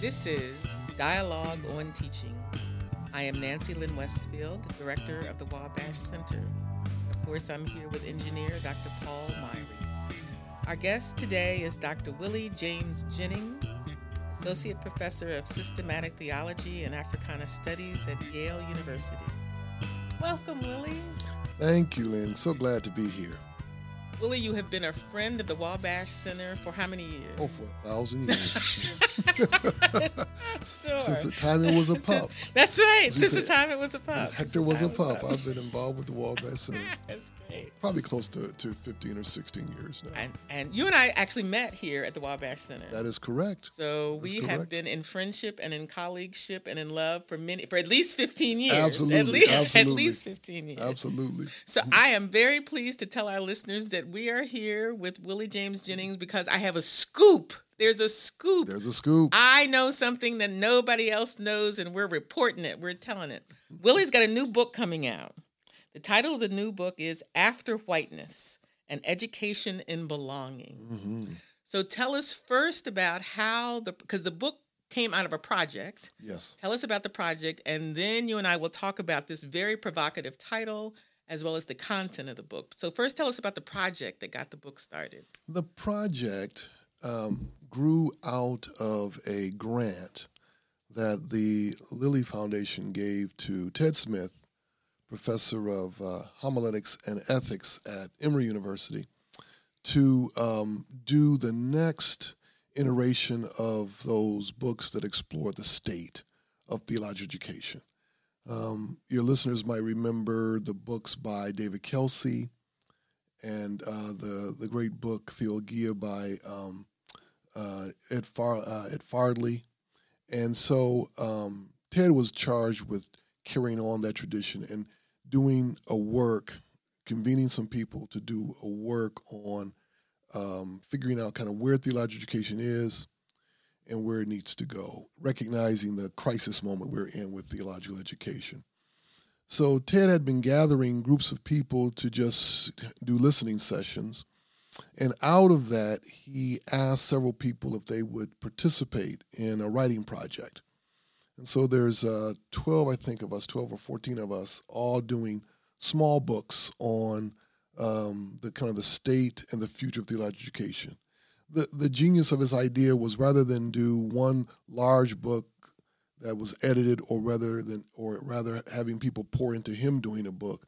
This is Dialogue on Teaching. I am Nancy Lynne Westfield, Director of the Wabash Center. Of course, I'm here with engineer Dr. Paul Myhre. Our guest today is Dr. Willie James Jennings, Associate Professor of Systematic Theology and Africana Studies at Yale University. Welcome, Willie. Thank you, Lynne. So glad to be here. Willie, you have been a friend of the Wabash Center for how many years? Oh, for a thousand years. sure. Since the time it was a pup. That's right. Since the time it was a pup. Since Hector was a pup. I've been involved with the Wabash Center That's great. probably close to, to 15 or 16 years now. And, and you and I actually met here at the Wabash Center. That is correct. so That's we have been in friendship and in colleagueship and in love for many for at least 15 years. Absolutely, At least, At least 15 years. Absolutely. So I am very pleased to tell our listeners that we are here with Willie James Jennings because I have a scoop. There's a scoop. There's a scoop. I know something that nobody else knows, and we're reporting it. We're telling it. Willie's got a new book coming out. The title of the new book is After Whiteness An Education in Belonging. hmm So tell us first about how the, because the book came out of a project. Yes. Tell us about the project, and then you and I will talk about this very provocative title as well as the content of the book. So, first, tell us about the project that got the book started. The project um, grew out of a grant that the Lilly Foundation gave to Ted Smith, professor of uh, homiletics and ethics at Emory University, to um, do the next iteration of those books that explore the state of theological education. Um, your listeners might remember the books by David Kelsey and uh, the the great book Theologia by um, uh, Ed, Far, uh, Ed Farley, and so um, Ted was charged with carrying on that tradition and doing a work, convening some people to do a work on um, figuring out kind of where theological education is and where it needs to go, recognizing the crisis moment we're in with theological education. So Ted had been gathering groups of people to just do listening sessions. And out of that, he asked several people if they would participate in a writing project. And so there's uh, 12, I think, of us, 12 or 14 of us, all doing small books on um, the kind of the state and the future of theological education. The, the genius of his idea was rather than do one large book that was edited or rather than or rather having people pour into him doing a book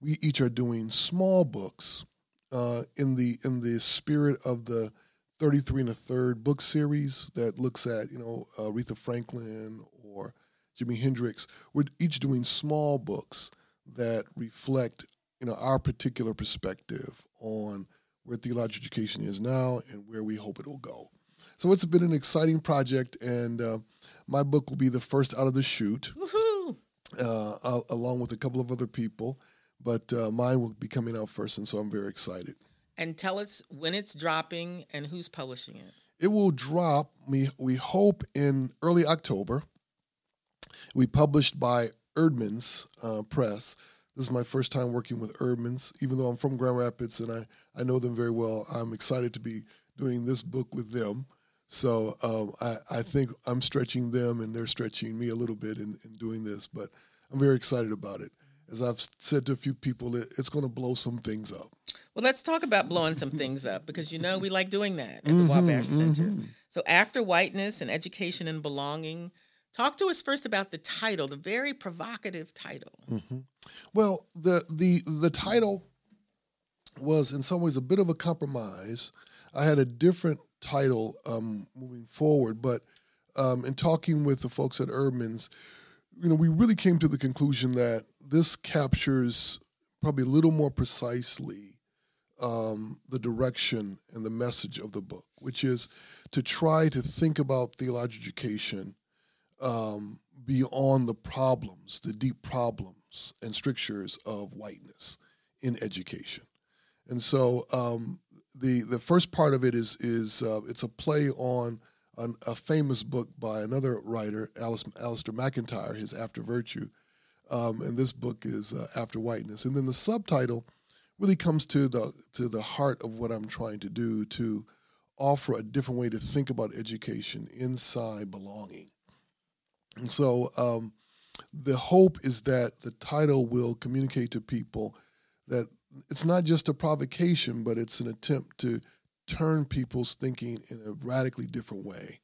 we each are doing small books uh, in the in the spirit of the 33 and a third book series that looks at you know Aretha Franklin or Jimi Hendrix. We're each doing small books that reflect you know our particular perspective on where theological education is now and where we hope it will go so it's been an exciting project and uh, my book will be the first out of the chute, uh, along with a couple of other people. But uh, mine will be coming out first, and so I'm very excited. And tell us when it's dropping and who's publishing it. It will drop. We we hope in early October. We published by Eerdmans uh, Press. This is my first time working with Eerdmans. even though I'm from Grand Rapids and I, I know them very well. I'm excited to be doing this book with them. So um, I, I think I'm stretching them and they're stretching me a little bit in, in doing this, but I'm very excited about it. As I've said to a few people, it, it's going to blow some things up. Well, let's talk about blowing some things up because you know we like doing that at the Mhm, Wabash Center. mhm. So, after whiteness and education and belonging, talk to us first about the title, the very provocative title. hmm Well, the the the title was in some ways a bit of a compromise. I had a different title um, moving forward, but um, in talking with the folks at Eerdmans, you know, we really came to the conclusion that this captures probably a little more precisely um, the direction and the message of the book, which is to try to think about theological education um, beyond the problems, the deep problems and strictures of whiteness in education. And so um, the the first part of it is is uh, it's a play on an, a famous book by another writer, Alice, Alasdair MacIntyre, his After Virtue, um, and this book is uh, After Whiteness. And then the subtitle really comes to the to the heart of what I'm trying to do to offer a different way to think about education inside belonging. And so um, the hope is that the title will communicate to people that it's not just a provocation, but it's an attempt to turn people's thinking in a radically different way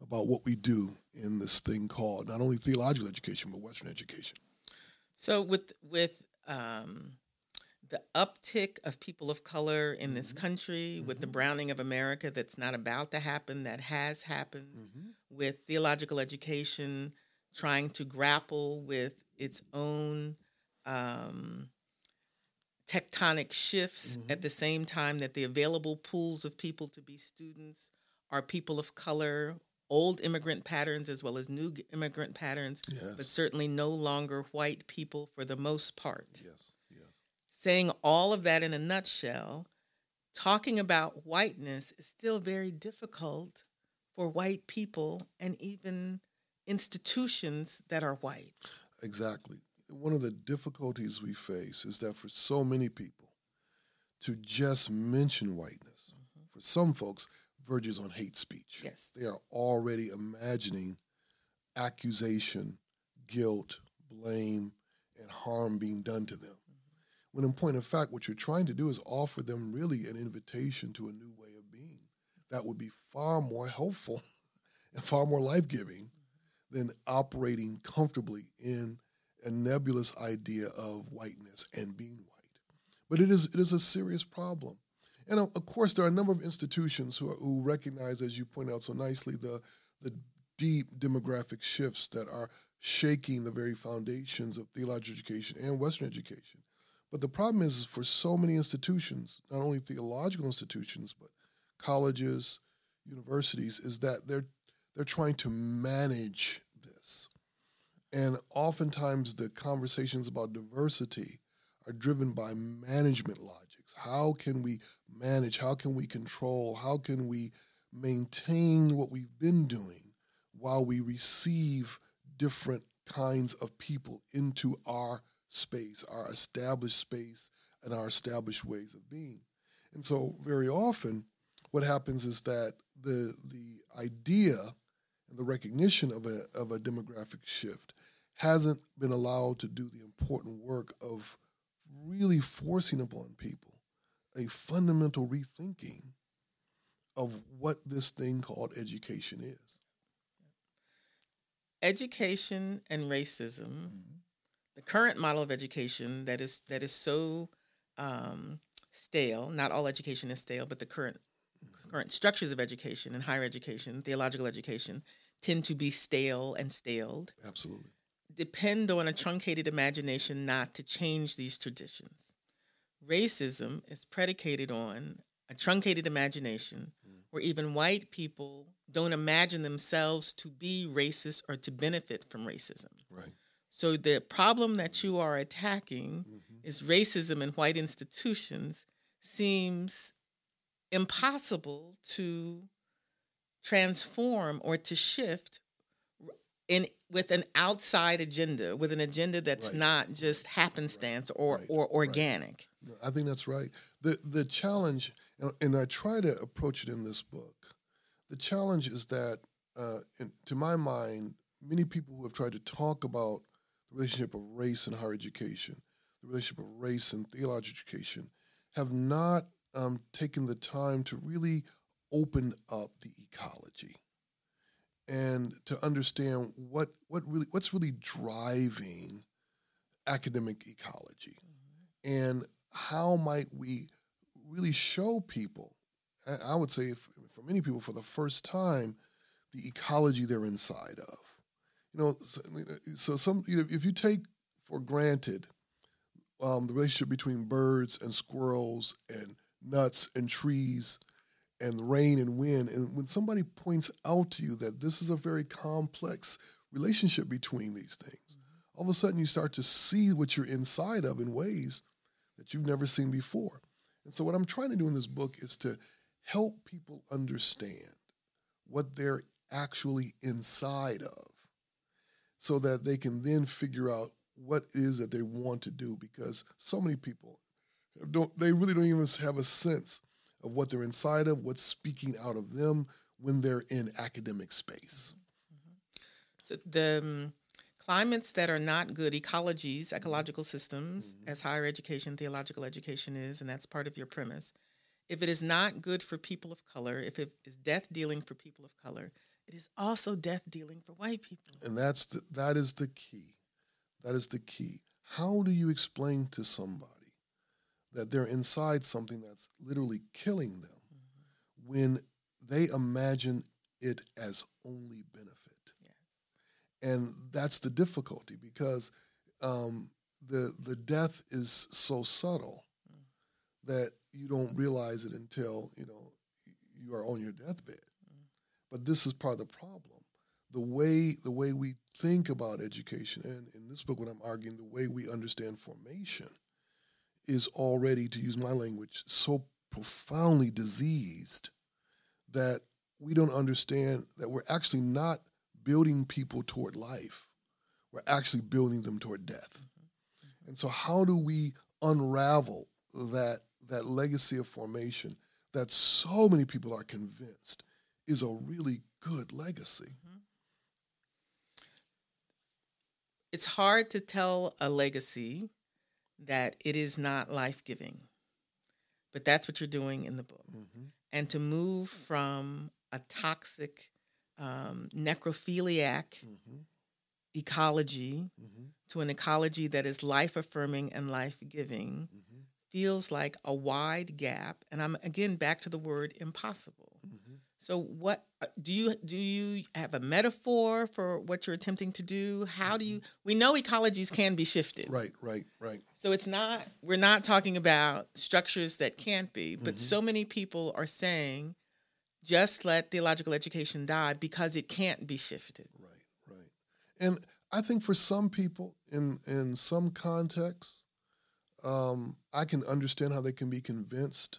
about what we do in this thing called not only theological education but Western education. So with with um, the uptick of people of color in this mm-hmm. country, mm-hmm. with the mm-hmm. browning of America that's not about to happen, that has happened, mm-hmm. With theological education trying to grapple with its own um, tectonic shifts mm-hmm. at the same time that the available pools of people to be students are people of color, old immigrant patterns as well as new immigrant patterns, yes. but certainly no longer white people for the most part. Yes, yes. Saying all of that in a nutshell, talking about whiteness is still very difficult for white people and even institutions that are white. Exactly one of the difficulties we face is that for so many people, to just mention whiteness, mm-hmm. for some folks, verges on hate speech. Yes. They are already imagining accusation, guilt, blame, and harm being done to them. Mm-hmm. When in point of fact, what you're trying to do is offer them really an invitation to a new way that would be far more helpful and far more life giving than operating comfortably in a nebulous idea of whiteness and being white. But it is, it is a serious problem. And of course, there are a number of institutions who, are, who recognize, as you point out so nicely, the, the deep demographic shifts that are shaking the very foundations of theological education and Western education. But the problem is, is for so many institutions, not only theological institutions, but colleges, universities, is that they're they're trying to manage this. And oftentimes the conversations about diversity are driven by management logics. How can we manage? How can we control? How can we maintain what we've been doing while we receive different kinds of people into our space, our established space, and our established ways of being? And so, very often, what happens is that the the idea and the recognition of a of a demographic shift hasn't been allowed to do the important work of really forcing upon people a fundamental rethinking of what this thing called education is. Education and racism, mm-hmm. the current model of education that is that is so um, stale. Not all education is stale, but the current. Current structures of education and higher education, theological education, tend to be stale and staled. Absolutely depend on a truncated imagination not to change these traditions. Racism is predicated on a truncated imagination mm. where even white people don't imagine themselves to be racist or to benefit from racism. Right. So the problem that you are attacking mm-hmm. is racism in white institutions seems impossible to transform or to shift in with an outside agenda, with an agenda that's right. not just happenstance or right. or organic. Right. I think that's right. the The challenge, and I try to approach it in this book. The challenge is that, uh, in, to my mind, many people who have tried to talk about the relationship of race and higher education, the relationship of race and theological education, have not um, taken the time to really open up the ecology and to understand what what really what's really driving academic ecology mm-hmm. and how might we really show people i would say for many people for the first time the ecology they're inside of you know so some you know, if you take for granted um, the relationship between birds and squirrels and nuts and trees and rain and wind. And when somebody points out to you that this is a very complex relationship between these things, all of a sudden you start to see what you're inside of in ways that you've never seen before. And so, what I'm trying to do in this book is to help people understand what they're actually inside of so that they can then figure out what it is that they want to do because so many people don't they really don't even have a sense of what they're inside of, what's speaking out of them when they're in academic space. So the um, climates that are not good, ecologies, ecological systems, Mm-hmm. as higher education, theological education is, and that's part of your premise. If it is not good for people of color, if it is death dealing for people of color, it is also death dealing for white people. And that's the, that is the key. That is the key. How do you explain to somebody that they're inside something that's literally killing them mm-hmm. when they imagine it as only benefit? Yes. and that's the difficulty because um, the the death is so subtle mm. that you don't realize it until you know you are on your deathbed. Mm. But this is part of the problem. The way the way we think about education, and in this book, what I'm arguing, the way we understand formation, is already, to use my language, so profoundly diseased that we don't understand that we're actually not building people toward life. We're actually building them toward death. Mm-hmm. And so how do we unravel that that legacy of formation that so many people are convinced is a really good legacy? Mm-hmm. It's hard to tell a legacy that it is not life giving, but that's what you're doing in the book. Mm-hmm. And to move from a toxic, um, necrophiliac mm-hmm. ecology mm-hmm. to an ecology that is life affirming and life giving feels like a wide gap. And I'm again back to the word impossible. So what uh, do you do you have a metaphor for what you're attempting to do? How do you we know ecologies can be shifted. Right, right, right. So it's not we're not talking about structures that can't be, but so many people are saying just let theological education die because it can't be shifted. Right, right. And I think for some people in in some contexts, um, I can understand how they can be convinced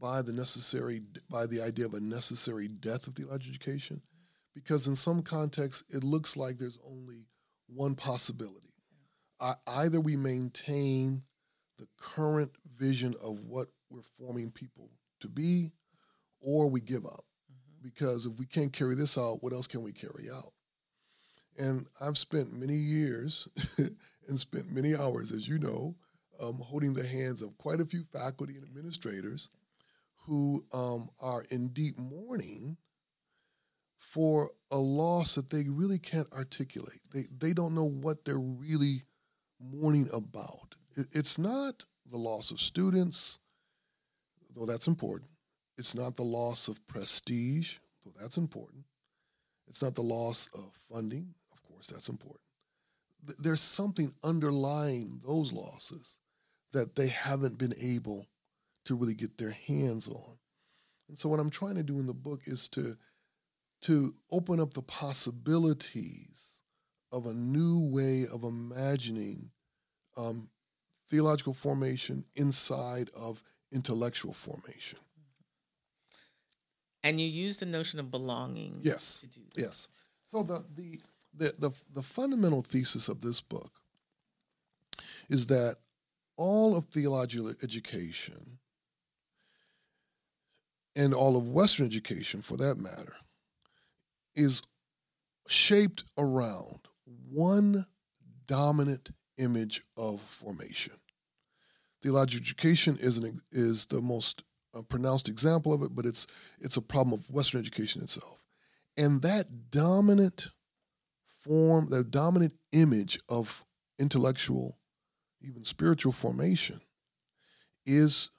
by the necessary by the idea of a necessary death of theological education, because in some contexts it looks like there's only one possibility. I, either we maintain the current vision of what we're forming people to be, or we give up. Because if we can't carry this out, what else can we carry out? And I've spent many years and spent many hours, as you know, um, holding the hands of quite a few faculty and administrators who um, are in deep mourning for a loss that they really can't articulate. They, they don't know what they're really mourning about. It, it's not the loss of students, though that's important. It's not the loss of prestige, though that's important. It's not the loss of funding, of course, that's important. Th- There's something underlying those losses that they haven't been able to really get their hands on. And so what I'm trying to do in the book is to to open up the possibilities of a new way of imagining um, theological formation inside of intellectual formation. And you use the notion of belonging Yes. to do that. Yes. So the the the the, the fundamental thesis of this book is that all of theological education and all of Western education, for that matter, is shaped around one dominant image of formation. Theological education is an, is the most uh, pronounced example of it, but it's it's a problem of Western education itself. And that dominant form, that dominant image of intellectual, even spiritual formation, is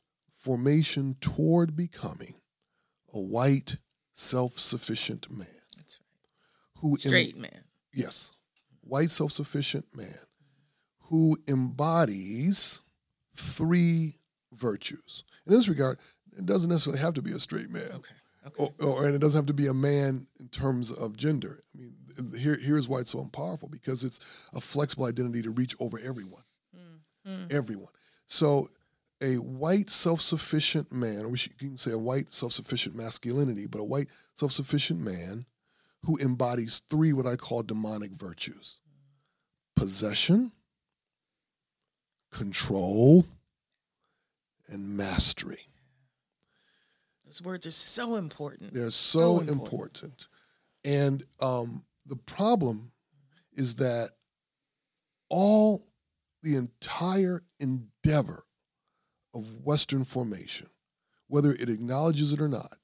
formation toward becoming a white, self-sufficient man That's right. who em- Straight man. yes, white self-sufficient man who embodies three virtues. In this regard, it doesn't necessarily have to be a straight man. Okay. Okay. Or, or and it doesn't have to be a man in terms of gender. I mean, here here's why it's so powerful because it's a flexible identity to reach over everyone, mm-hmm. everyone. So, a white self-sufficient man, or we you can say a white self-sufficient masculinity, but a white self-sufficient man who embodies three what I call demonic virtues: possession, control, and mastery. Those words are so important. They're so, So important. important. And um, the problem is that all the entire endeavor of Western formation, whether it acknowledges it or not,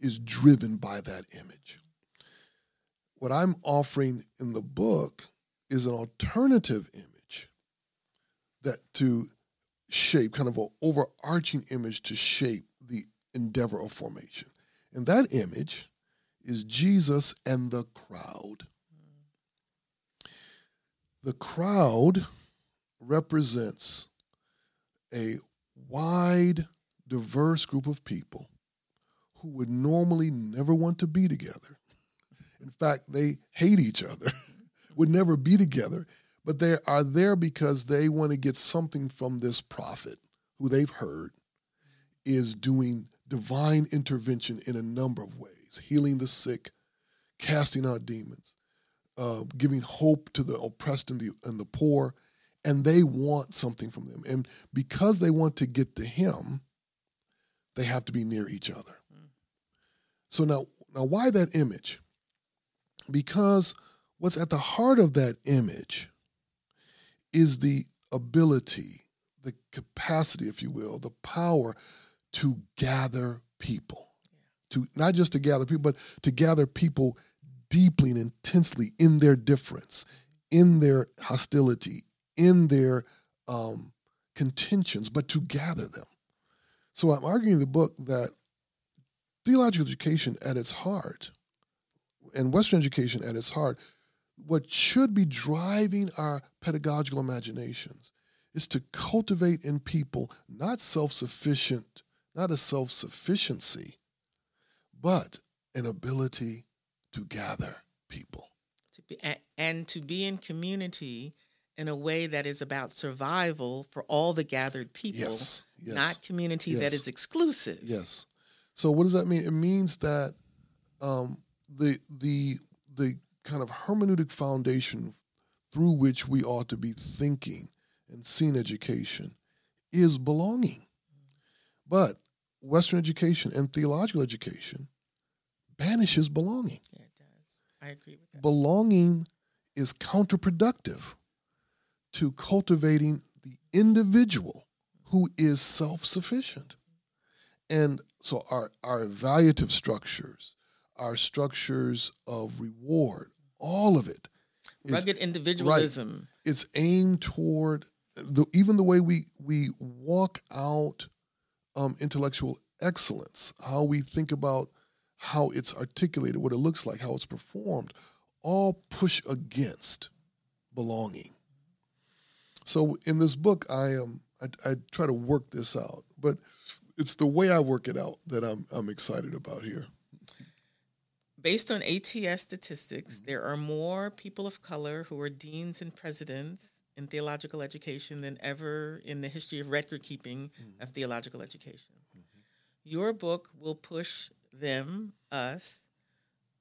is driven by that image. What I'm offering in the book is an alternative image that to shape, kind of an overarching image to shape the endeavor of formation. And that image is Jesus and the crowd. The crowd represents a wide, diverse group of people who would normally never want to be together. In fact, they hate each other, would never be together, but they are there because they want to get something from this prophet who they've heard is doing divine intervention in a number of ways healing the sick, casting out demons, uh, giving hope to the oppressed and the, and the poor. And they want something from them. And because they want to get to him, they have to be near each other. Mm. So now, now why that image? Because what's at the heart of that image is the ability, the capacity, if you will, the power to gather people. To not just to gather people, but to gather people deeply and intensely in their difference, mm. in their hostility, in their um, contentions, but to gather them. So I'm arguing in the book that theological education at its heart, and Western education at its heart, what should be driving our pedagogical imaginations is to cultivate in people not self sufficient, not a self sufficiency, but an ability to gather people. to be and to be in community in a way that is about survival for all the gathered people, Yes, yes, not community that yes. is exclusive. Yes. So what does that mean? It means that um, the the the kind of hermeneutic foundation through which we ought to be thinking and seeing education is belonging. But Western education and theological education banishes belonging. Yeah, it does. I agree with that. Belonging is counterproductive to cultivating the individual who is self sufficient. And so our, our evaluative structures, our structures of reward, all of it is Rugged individualism. it's aimed toward the, even the way we we walk out um, intellectual excellence, how we think about how it's articulated, what it looks like, how it's performed, all push against belonging. So in this book, I am I, I try to work this out, but it's the way I work it out that I'm I'm excited about here. Based on ATS statistics, mm-hmm. there are more people of color who are deans and presidents in theological education than ever in the history of record keeping mm-hmm. of theological education. Mm-hmm. Your book will push them, us,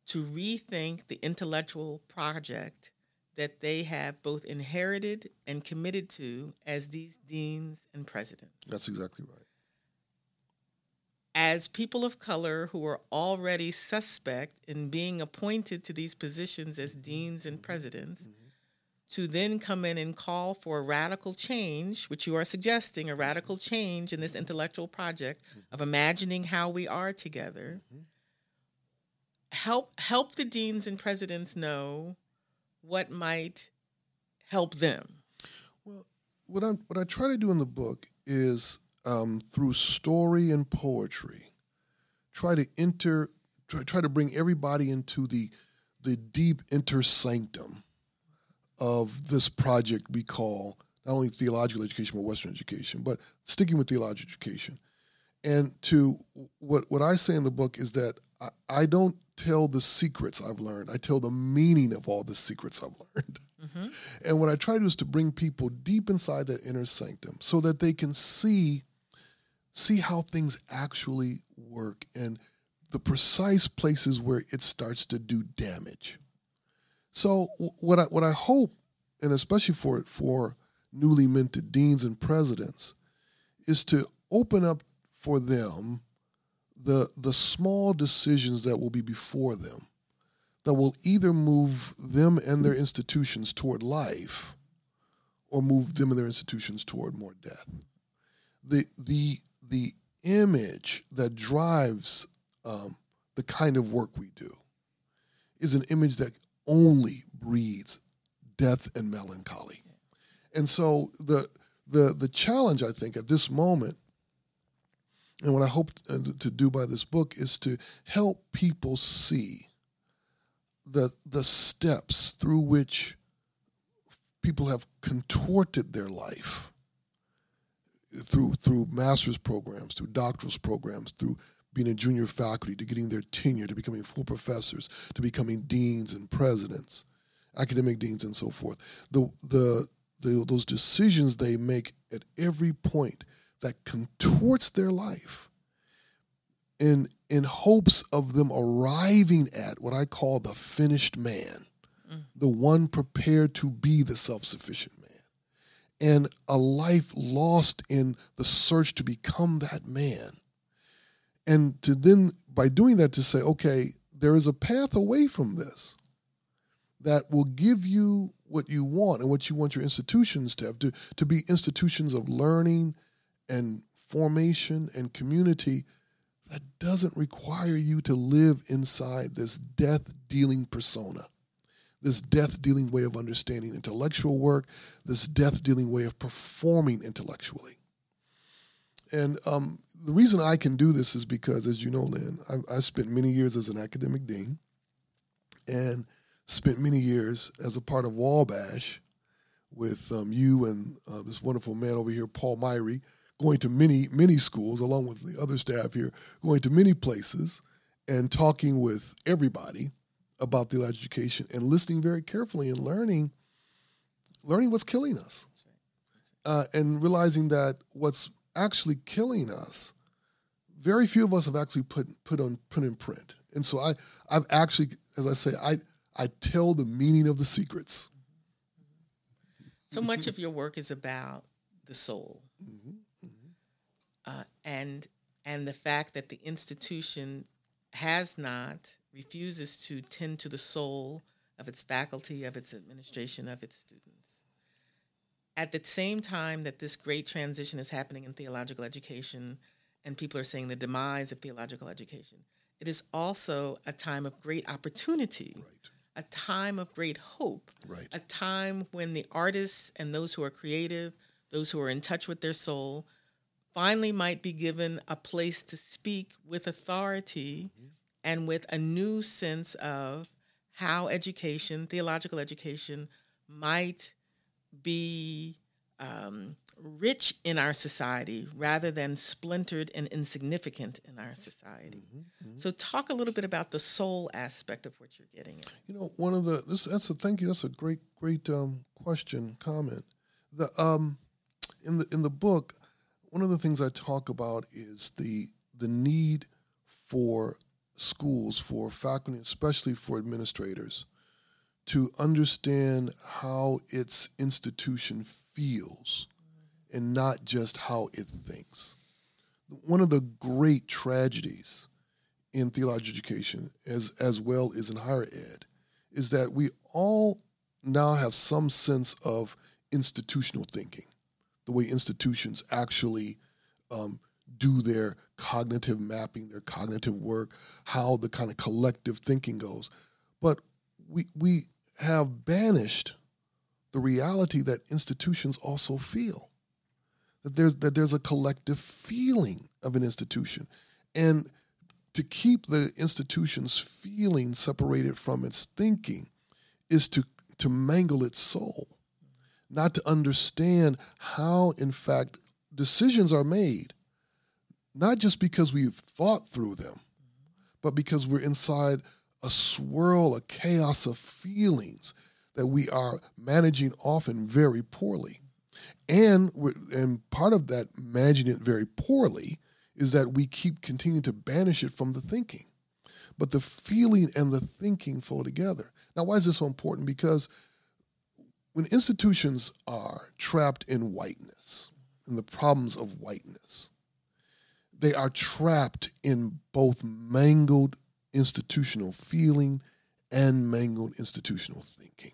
to rethink the intellectual project that they have both inherited and committed to as these deans and presidents. That's exactly right. As people of color who are already suspect in being appointed to these positions as mm-hmm. deans and presidents, mm-hmm. to then come in and call for a radical change, which you are suggesting, a radical mm-hmm. change in this intellectual project of imagining how we are together. Help help the deans and presidents know what might help them. Well, what I what I try to do in the book is um, through story and poetry, try to enter, try, try to bring everybody into the the deep inter sanctum of this project we call not only theological education but Western education, but sticking with theological education. And to what what I say in the book is that I, I don't tell the secrets I've learned. I tell the meaning of all the secrets I've learned. Mm-hmm. And what I try to do is to bring people deep inside that inner sanctum so that they can see see how things actually work and the precise places where it starts to do damage. So what I what I hope, and especially for for newly minted deans and presidents, is to open up for them the the small decisions that will be before them that will either move them and their institutions toward life or move them and their institutions toward more death. The the the image that drives um, the kind of work we do is an image that only breeds death and melancholy. And so the the the challenge I think at this moment and what I hope uh, to do by this book is to help people see the the steps through which people have contorted their life through through master's programs, through doctoral programs, through being a junior faculty, to getting their tenure, to becoming full professors, to becoming deans and presidents, academic deans, and so forth. The the, the those decisions they make at every point that contorts their life in in hopes of them arriving at what I call the finished man, mm. the one prepared to be the self-sufficient man. And a life lost in the search to become that man. And to then by doing that to say, okay, there is a path away from this that will give you what you want and what you want your institutions to have to, to be institutions of learning and formation and community that doesn't require you to live inside this death dealing persona, this death dealing way of understanding intellectual work, this death dealing way of performing intellectually. And um, the reason I can do this is because, as you know, Lynne, I, I spent many years as an academic dean and spent many years as a part of Wabash with um, you and uh, this wonderful man over here, Paul Myhre, going to many, many schools, along with the other staff here, going to many places and talking with everybody about theological education and listening very carefully and learning, learning what's killing us. Uh, and realizing that what's actually killing us, very few of us have actually put put on put in print. And so I I've actually, as I say, I I tell the meaning of the secrets. So much of your work is about the soul. Mm-hmm uh, and and the fact that the institution has not refuses to tend to the soul of its faculty, of its administration, of its students. At the same time that this great transition is happening in theological education, and people are saying the demise of theological education, it is also a time of great opportunity. Right a time of great hope, right. a time when the artists and those who are creative, those who are in touch with their soul, finally might be given a place to speak with authority mm-hmm. and with a new sense of how education, theological education, might be um, rich in our society rather than splintered and insignificant in our society. Mm-hmm, mm-hmm. So, talk a little bit about the soul aspect of what you're getting at. You know, one of the this that's a thank you. That's a great great um, question comment. The um, in the in the book, one of the things I talk about is the the need for schools, for faculty, especially for administrators, to understand how its institution feels and not just how it thinks. One of the great tragedies in theological education, as, as well as in higher ed, is that we all now have some sense of institutional thinking the way institutions actually um, do their cognitive mapping, their cognitive work, how the kind of collective thinking goes. But we, we have banished the reality that institutions also feel. That there's, that there's a collective feeling of an institution. And to keep the institution's feeling separated from its thinking is to, to mangle its soul not to understand how, in fact, decisions are made, not just because we've thought through them, but because we're inside a swirl, a chaos of feelings that we are managing often very poorly. And, and part of that managing it very poorly is that we keep continuing to banish it from the thinking. But the feeling and the thinking flow together. Now, why is this so important? Because when institutions are trapped in whiteness and the problems of whiteness, they are trapped in both mangled institutional feeling and mangled institutional thinking.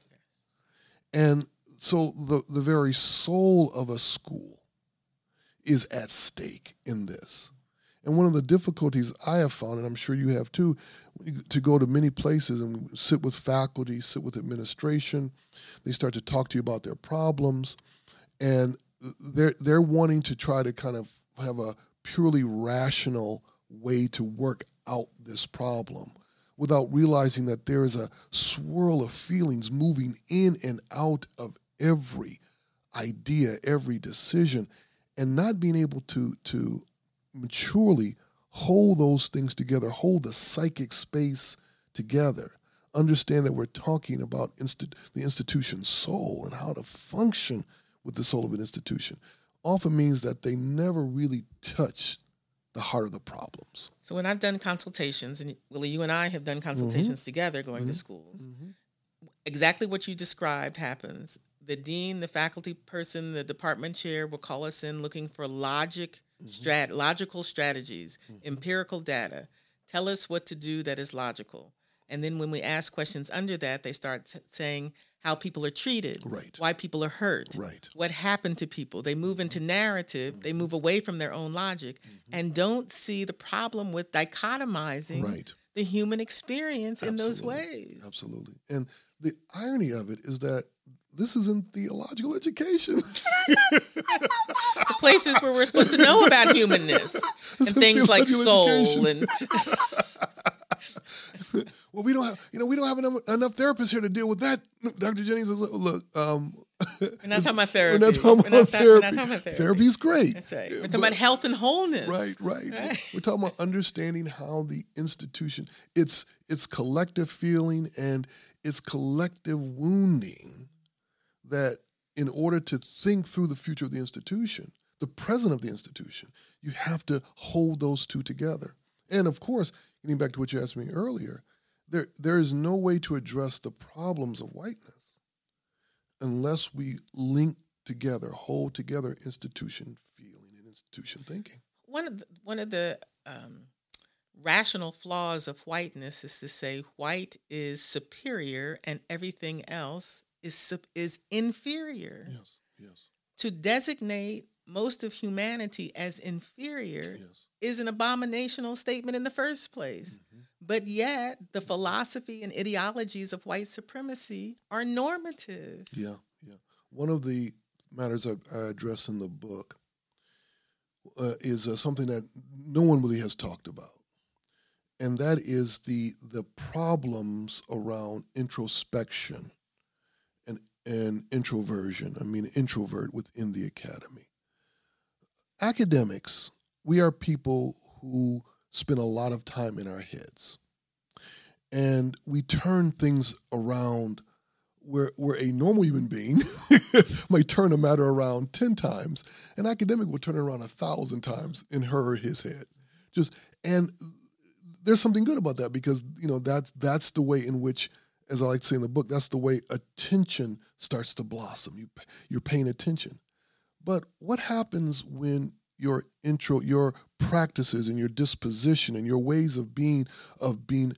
And so the, the very soul of a school is at stake in this. And one of the difficulties I have found, and I'm sure you have too, to go to many places and sit with faculty, sit with administration, they start to talk to you about their problems, and they're they're wanting to try to kind of have a purely rational way to work out this problem without realizing that there is a swirl of feelings moving in and out of every idea, every decision, and not being able to to maturely hold those things together, hold the psychic space together. Understand that we're talking about insti- the institution's soul and how to function with the soul of an institution. Often means that they never really touch the heart of the problems. So when I've done consultations, and Willie, you and I have done consultations mm-hmm. together going mm-hmm. to schools, mm-hmm. exactly what you described happens. The dean, the faculty person, the department chair will call us in looking for logic mm-hmm. strat- logical strategies, mm-hmm. empirical data. Tell us what to do that is logical. And then when we ask questions under that, they start t- saying how people are treated, right. why people are hurt, right. what happened to people. They move into narrative, mm-hmm. they move away from their own logic, mm-hmm. and don't see the problem with dichotomizing right. the human experience Absolutely. in those ways. Absolutely. And the irony of it is that this is in theological education. the places where we're supposed to know about humanness and things like soul education. and. well, we don't have, you know, we don't have enough, enough therapists here to deal with that. Dr. Jennings, look, um, we're not talking about therapy. We're not talking about, not, therapy. Not talking about therapy. Therapy's great. That's right. We're talking but, about health and wholeness. Right, right, right. We're talking about understanding how the institution, its its collective feeling and its collective wounding that in order to think through the future of the institution, the present of the institution, you have to hold those two together. And of course, getting back to what you asked me earlier, there there is no way to address the problems of whiteness unless we link together, hold together institution feeling and institution thinking. One of the, one of the um, rational flaws of whiteness is to say white is superior and everything else is is inferior. Yes, yes. To designate most of humanity as inferior yes. is an abominational statement in the first place. Mm-hmm. But yet, the philosophy and ideologies of white supremacy are normative. Yeah, yeah. One of the matters I, I address in the book uh, is uh, something that no one really has talked about, and that is the the problems around introspection and introversion. I mean, introvert within the academy. Academics, we are people who spend a lot of time in our heads. And we turn things around where, where a normal human being might turn a matter around 10 times. An academic will turn it around a thousand times in her or his head. Just and there's something good about that because you know that's that's the way in which as I like to say in the book, that's the way attention starts to blossom. You, you're paying attention. But what happens when your intro, your practices and your disposition and your ways of being, of being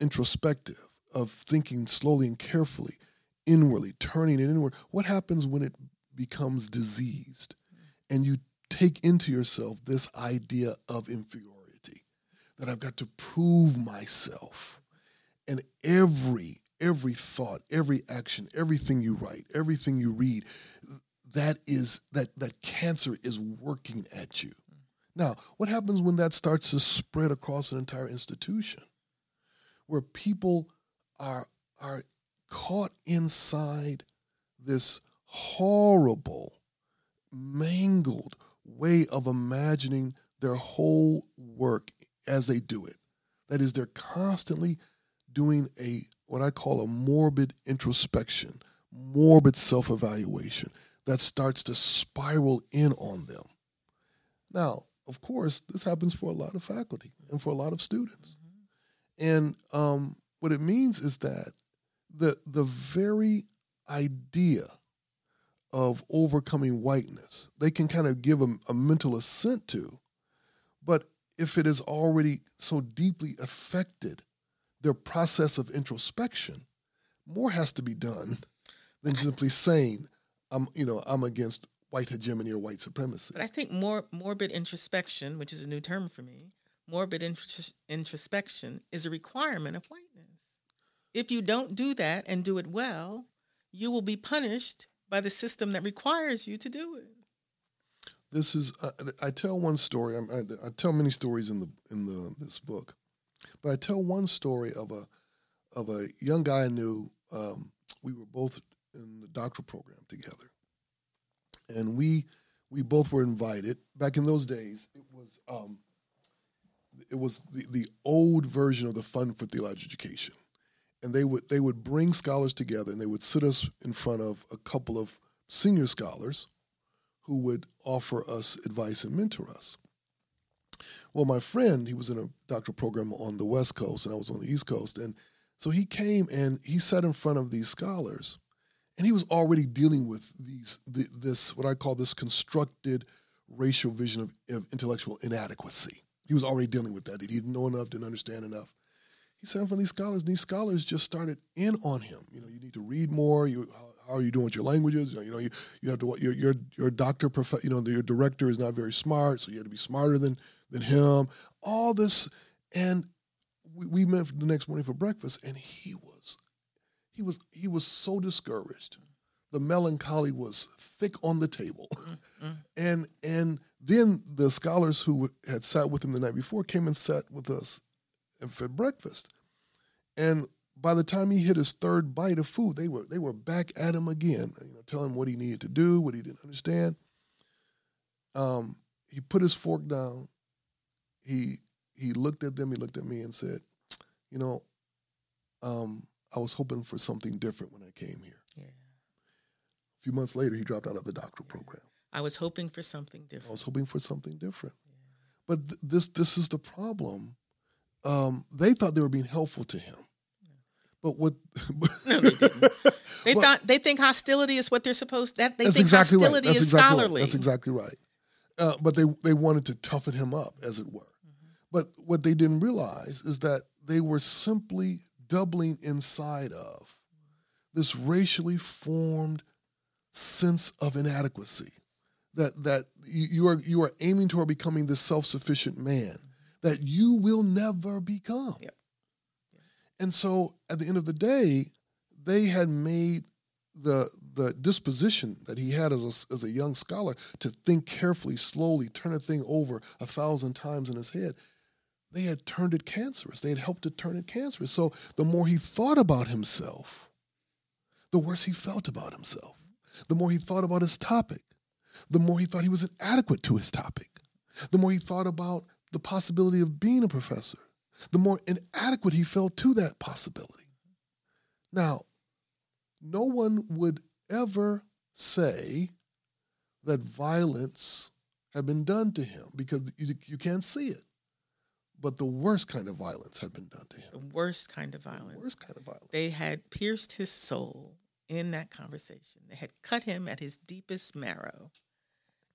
introspective, of thinking slowly and carefully, inwardly, turning it inward, what happens when it becomes diseased and you take into yourself this idea of inferiority, that I've got to prove myself. And every every thought, every action, everything you write, everything you read, that is that that cancer is working at you. Now, what happens when that starts to spread across an entire institution? Where people are are caught inside this horrible, mangled way of imagining their whole work as they do it. That is, they're constantly doing a what I call a morbid introspection, morbid self evaluation that starts to spiral in on them. Now, of course, this happens for a lot of faculty and for a lot of students. Mm-hmm. And um, what it means is that the, the very idea of overcoming whiteness, they can kind of give a, a mental assent to, But if it is already so deeply affected their process of introspection, more has to be done than simply saying, "I'm, you know, I'm against white hegemony or white supremacy." But I think more morbid introspection, which is a new term for me, morbid intros- introspection is a requirement of whiteness. If you don't do that and do it well, you will be punished by the system that requires you to do it. This is uh, I tell one story. I, I, tell many stories in the in the this book, but I tell one story of a of a young guy I knew. Um, we were both in the doctoral program together, and we we both were invited. Back in those days, it was um, it was the, the old version of the Fund for Theological Education, and they would they would bring scholars together and they would sit us in front of a couple of senior scholars who would offer us advice and mentor us. Well, my friend, he was in a doctoral program on the West Coast and I was on the East Coast. And so he came and he sat in front of these scholars and he was already dealing with these this what I call this constructed racial vision of, of, intellectual inadequacy. He was already dealing with that. He didn't know enough, didn't understand enough. He sat in front of these scholars, and these scholars just started in on him. You know, you need to read more. You how are you doing with your languages? You know, you, you have to your your your doctor, prof- you know, your director is not very smart, so you have to be smarter than than him. All this, and we, we met the next morning for breakfast, and he was he was he was so discouraged. The melancholy was thick on the table, mm-hmm. and and then the scholars who had sat with him the night before came and sat with us and for breakfast, and by the time he hit his third bite of food, they were they were back at him again, you know, telling him what he needed to do, what he didn't understand. Um, he put his fork down. He he looked at them. He looked at me and said, "You know, um, I was hoping for something different when I came here." Yeah. A few months later, he dropped out of the doctoral program. I was hoping for something different. I was hoping for something different. Yeah. But th- this this is the problem. Um, they thought they were being helpful to him but what? no, they didn't. They well, thought they think hostility is what they're supposed. That they think exactly hostility right. That's is exactly scholarly. Right. That's exactly right. Uh, but they they wanted to toughen him up, as it were. But what they didn't realize is that they were simply doubling inside of this racially formed sense of inadequacy. That that you, are you are aiming toward becoming this self sufficient man that you will never become. Yep. And so at the end of the day, they had made the the disposition that he had as a, as a young scholar to think carefully, slowly, turn a thing over a thousand times in his head. They had turned it cancerous. They had helped to turn it cancerous. So the more he thought about himself, the worse he felt about himself. The more he thought about his topic, the more he thought he was inadequate to his topic. The more he thought about the possibility of being a professor, the more inadequate he felt to that possibility. Now, no one would ever say that violence had been done to him because you, you can't see it. But the worst kind of violence had been done to him. The worst kind of violence. The worst kind of violence. They had pierced his soul in that conversation. They had cut him at his deepest marrow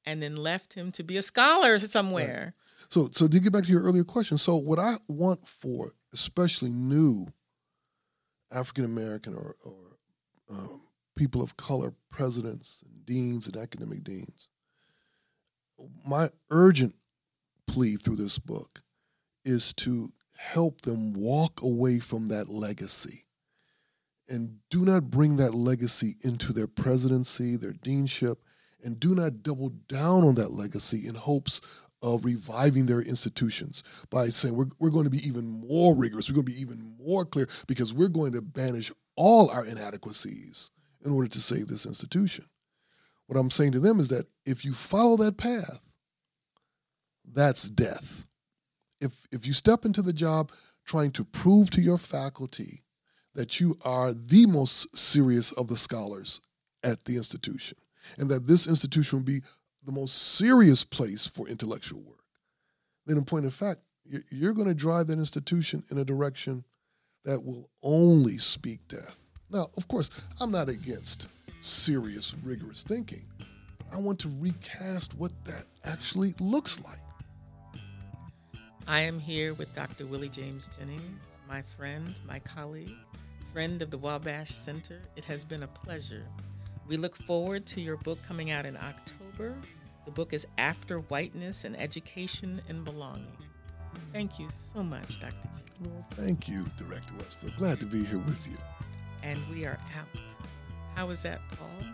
and then left him to be a scholar somewhere. Right. So, so to get back to your earlier question, so what I want for especially new African American or, or um, people of color presidents and deans and academic deans, my urgent plea through this book is to help them walk away from that legacy and do not bring that legacy into their presidency, their deanship, and do not double down on that legacy in hopes of reviving their institutions by saying we're, we're going to be even more rigorous, we're going to be even more clear because we're going to banish all our inadequacies in order to save this institution. What I'm saying to them is that if you follow that path, that's death. If, if you step into the job trying to prove to your faculty that you are the most serious of the scholars at the institution, and that this institution will be the most serious place for intellectual work, then in point of fact, you're going to drive that institution in a direction that will only speak death. Now, of course, I'm not against serious, rigorous thinking, I want to recast what that actually looks like. I am here with Dr. Willie James Jennings, my friend, my colleague, friend of the Wabash Center. It has been a pleasure. We look forward to your book coming out in October. The book is After Whiteness An Education in Belonging. Thank you so much, Dr. Jennings. Well, thank you, Director Westfield. Glad to be here with you. And we are out. How was that, Paul?